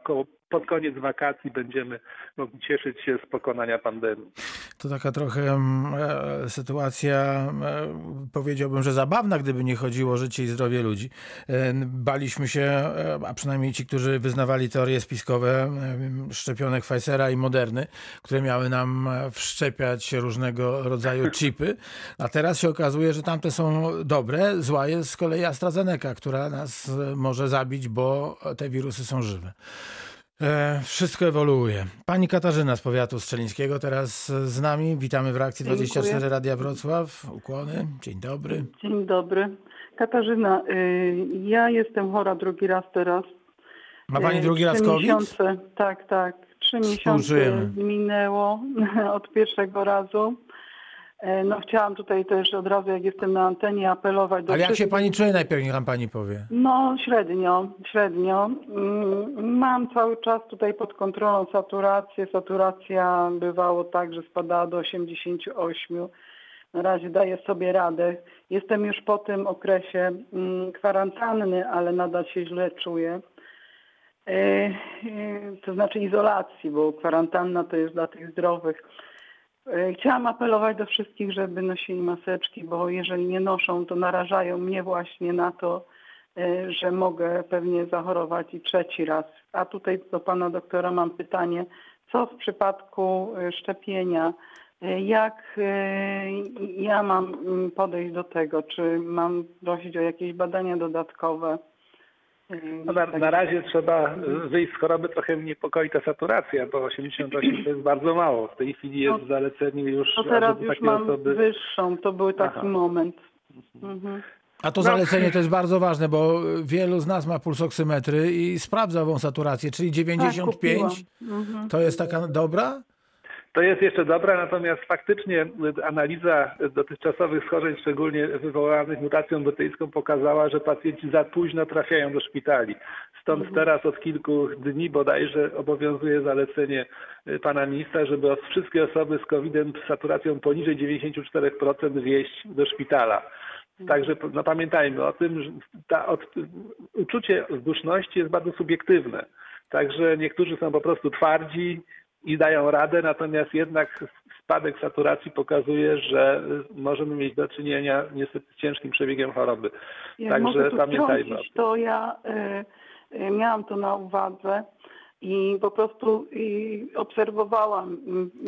pod koniec wakacji będziemy mogli cieszyć się z pokonania pandemii. To taka trochę e, sytuacja, e, powiedziałbym, że zabawna, gdyby nie chodziło o życie i zdrowie ludzi. E, baliśmy się, e, a przynajmniej ci, którzy wyznawali teorie spiskowe e, szczepionek Pfizera i Moderny, które miały nam e, wszczepiać różnego rodzaju chipy, a teraz się okazuje, że tamte są dobre, zła jest z kolei AstraZeneca, która nas może zabić, bo te wirusy są żywe. E, wszystko ewoluuje. Pani Katarzyna z powiatu strzelińskiego teraz z nami. Witamy w reakcji 24 Dziękuję. Radia Wrocław. Ukłony. Dzień dobry. Dzień dobry. Katarzyna, y, ja jestem chora drugi raz teraz. Ma pani y, drugi raz COVID? Miesiące, tak, tak. Trzy miesiące minęło od pierwszego razu. E, no chciałam tutaj też od razu, jak jestem na antenie, apelować do Ale jak się pani czuje najpierw, niech nam pani powie. No średnio, średnio. Mm, mam cały czas tutaj pod kontrolą saturację. Saturacja bywało tak, że spadała do 88. Na razie daję sobie radę. Jestem już po tym okresie mm, kwarantanny, ale nadal się źle czuję. E, e, to znaczy izolacji, bo kwarantanna to jest dla tych zdrowych. E, chciałam apelować do wszystkich, żeby nosili maseczki, bo jeżeli nie noszą, to narażają mnie właśnie na to, że mogę pewnie zachorować i trzeci raz. A tutaj do pana doktora mam pytanie, co w przypadku szczepienia? Jak ja mam podejść do tego? Czy mam prosić o jakieś badania dodatkowe? No na, na razie trzeba wyjść z choroby, trochę mnie niepokoi ta saturacja, bo 88 to jest bardzo mało. W tej chwili jest no, zalecenie już... No teraz już mam osoby... wyższą, to był taki Aha. moment. Mhm. A to zalecenie to jest bardzo ważne, bo wielu z nas ma pulsoksymetry i sprawdza ową saturację, czyli 95 tak, mhm. to jest taka dobra? To jest jeszcze dobra, natomiast faktycznie analiza dotychczasowych schorzeń, szczególnie wywołanych mutacją brytyjską, pokazała, że pacjenci za późno trafiają do szpitali. Stąd mhm. teraz od kilku dni bodajże obowiązuje zalecenie pana ministra, żeby wszystkie osoby z COVID-em z saturacją poniżej 94% wieść do szpitala. Mhm. Także no, pamiętajmy o tym, że ta, od, uczucie zduszności jest bardzo subiektywne. Także niektórzy są po prostu twardzi, i dają radę, natomiast jednak spadek saturacji pokazuje, że możemy mieć do czynienia niestety z ciężkim przebiegiem choroby. Jak Także pamiętajmy. To ja y, y, miałam to na uwadze i po prostu y, obserwowałam,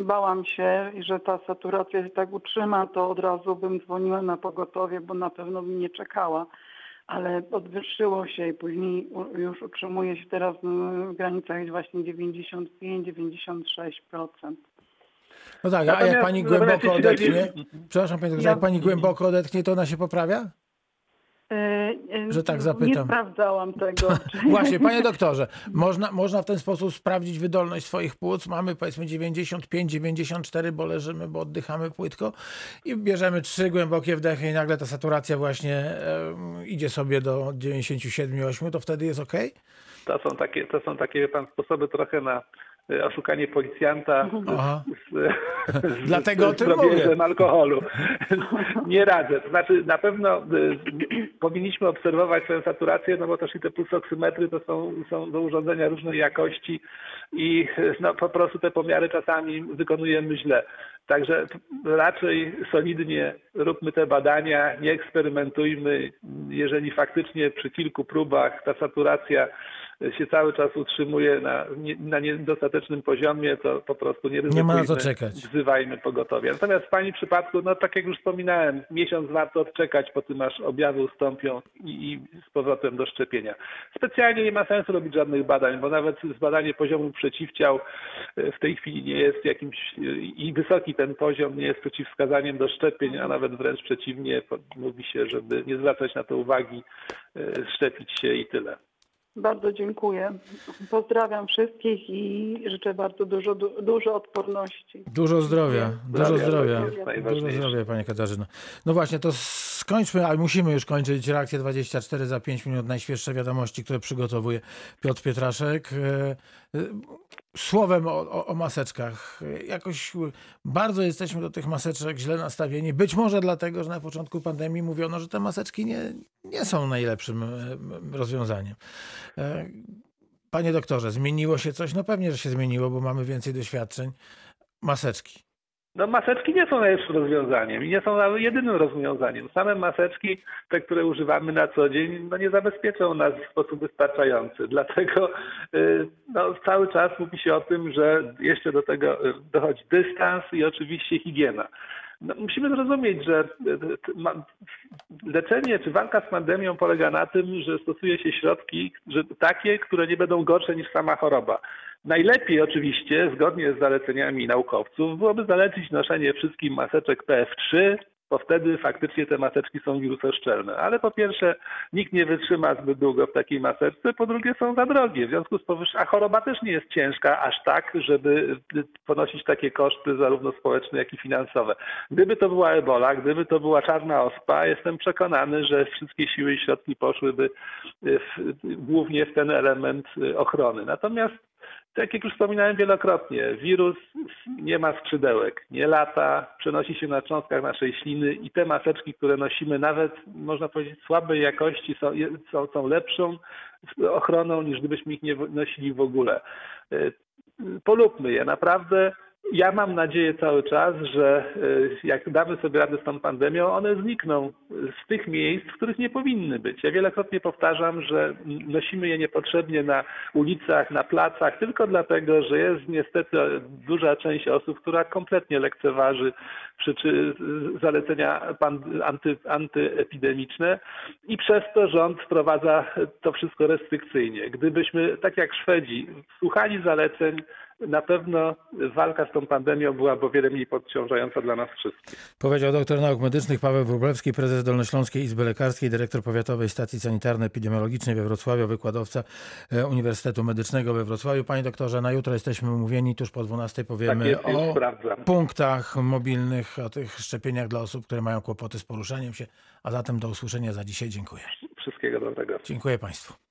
bałam się, że ta saturacja się tak utrzyma, to od razu bym dzwoniła na pogotowie, bo na pewno bym nie czekała ale podwyższyło się i później już utrzymuje się teraz w granicach właśnie 95-96%. No tak, a jak pani głęboko odetchnie, przepraszam pani, jak pani głęboko odetchnie, to ona się poprawia? E, że tak zapytam. Nie sprawdzałam tego. Właśnie, panie doktorze, można, można w ten sposób sprawdzić wydolność swoich płuc. Mamy powiedzmy 95-94, bo leżymy, bo oddychamy płytko i bierzemy trzy głębokie wdechy i nagle ta saturacja właśnie e, idzie sobie do 97-8, to wtedy jest ok? To są takie, to są takie pan sposoby trochę na oszukanie policjanta z, z, Dlatego z mówię. alkoholu. Nie radzę. To znaczy na pewno y, powinniśmy obserwować swoją saturację, no bo też i te pulsoksymetry to są, są do urządzenia różnej jakości i y, no, po prostu te pomiary czasami wykonujemy źle. Także raczej solidnie róbmy te badania, nie eksperymentujmy. Jeżeli faktycznie przy kilku próbach ta saturacja się cały czas utrzymuje na, na niedostatecznym poziomie, to po prostu nie ryzykujmy. Nie ma na co czekać. Wzywajmy pogotowie. Natomiast w Pani przypadku, no tak jak już wspominałem, miesiąc warto odczekać po tym, aż objawy ustąpią i, i z powrotem do szczepienia. Specjalnie nie ma sensu robić żadnych badań, bo nawet zbadanie poziomu przeciwciał e, w tej chwili nie jest jakimś e, i wysoki ten poziom nie jest przeciwwskazaniem do szczepień, a nawet wręcz przeciwnie, mówi się, żeby nie zwracać na to uwagi, e, szczepić się i tyle. Bardzo dziękuję. Pozdrawiam wszystkich i życzę bardzo dużo, du- dużo odporności. Dużo zdrowia, dużo Zdrowia, zdrowia. Dużo zdrowia, Pani Katarzyno. No właśnie, to skończmy, ale musimy już kończyć reakcję 24 za 5 minut. Najświeższe wiadomości, które przygotowuje Piotr Pietraszek. E, e, Słowem o, o, o maseczkach. Jakoś bardzo jesteśmy do tych maseczek źle nastawieni. Być może dlatego, że na początku pandemii mówiono, że te maseczki nie, nie są najlepszym e, rozwiązaniem. Panie doktorze, zmieniło się coś? No pewnie, że się zmieniło, bo mamy więcej doświadczeń. Maseczki. No maseczki nie są najlepszym rozwiązaniem i nie są jedynym rozwiązaniem. Same maseczki, te, które używamy na co dzień, no nie zabezpieczą nas w sposób wystarczający. Dlatego y, no, cały czas mówi się o tym, że jeszcze do tego y, dochodzi dystans i oczywiście higiena. No, musimy zrozumieć, że y, leczenie czy walka z pandemią polega na tym, że stosuje się środki że takie, które nie będą gorsze niż sama choroba. Najlepiej oczywiście, zgodnie z zaleceniami naukowców, byłoby zalecić noszenie wszystkim maseczek PF3, bo wtedy faktycznie te maseczki są wirusoszczelne. Ale po pierwsze, nikt nie wytrzyma zbyt długo w takiej maseczce, po drugie są za drogie. W związku z powyższym, a choroba też nie jest ciężka aż tak, żeby ponosić takie koszty zarówno społeczne, jak i finansowe. Gdyby to była ebola, gdyby to była czarna ospa, jestem przekonany, że wszystkie siły i środki poszłyby w, głównie w ten element ochrony. Natomiast tak jak już wspominałem wielokrotnie, wirus nie ma skrzydełek, nie lata, przenosi się na cząstkach naszej śliny i te maseczki, które nosimy, nawet można powiedzieć słabej jakości, są, są, są lepszą ochroną niż gdybyśmy ich nie nosili w ogóle. Y, Polubmy je, naprawdę. Ja mam nadzieję cały czas, że y, jak damy sobie radę z tą pandemią, one znikną z tych miejsc, w których nie powinny być. Ja wielokrotnie powtarzam, że nosimy je niepotrzebnie na ulicach, na placach, tylko dlatego, że jest niestety duża część osób, która kompletnie lekceważy zalecenia anty, antyepidemiczne i przez to rząd wprowadza to wszystko restrykcyjnie. Gdybyśmy, tak jak Szwedzi, słuchali zaleceń, na pewno walka z tą pandemią byłaby o wiele mniej podciążająca dla nas wszystkich. Powiedział doktor nauk medycznych Paweł Wróblewski, prezes Dolnośląskiej Izby Lekarskiej, dyrektor Powiatowej Stacji Sanitarno-Epidemiologicznej we Wrocławiu, wykładowca e, Uniwersytetu Medycznego we Wrocławiu. Panie doktorze, na jutro jesteśmy umówieni, tuż po 12 powiemy Tak jest, o sprawdzam. punktach mobilnych, o tych szczepieniach dla osób, które mają kłopoty z poruszaniem się. A zatem do usłyszenia za dzisiaj. Dziękuję. Wszystkiego dobrego. Dziękuję Państwu.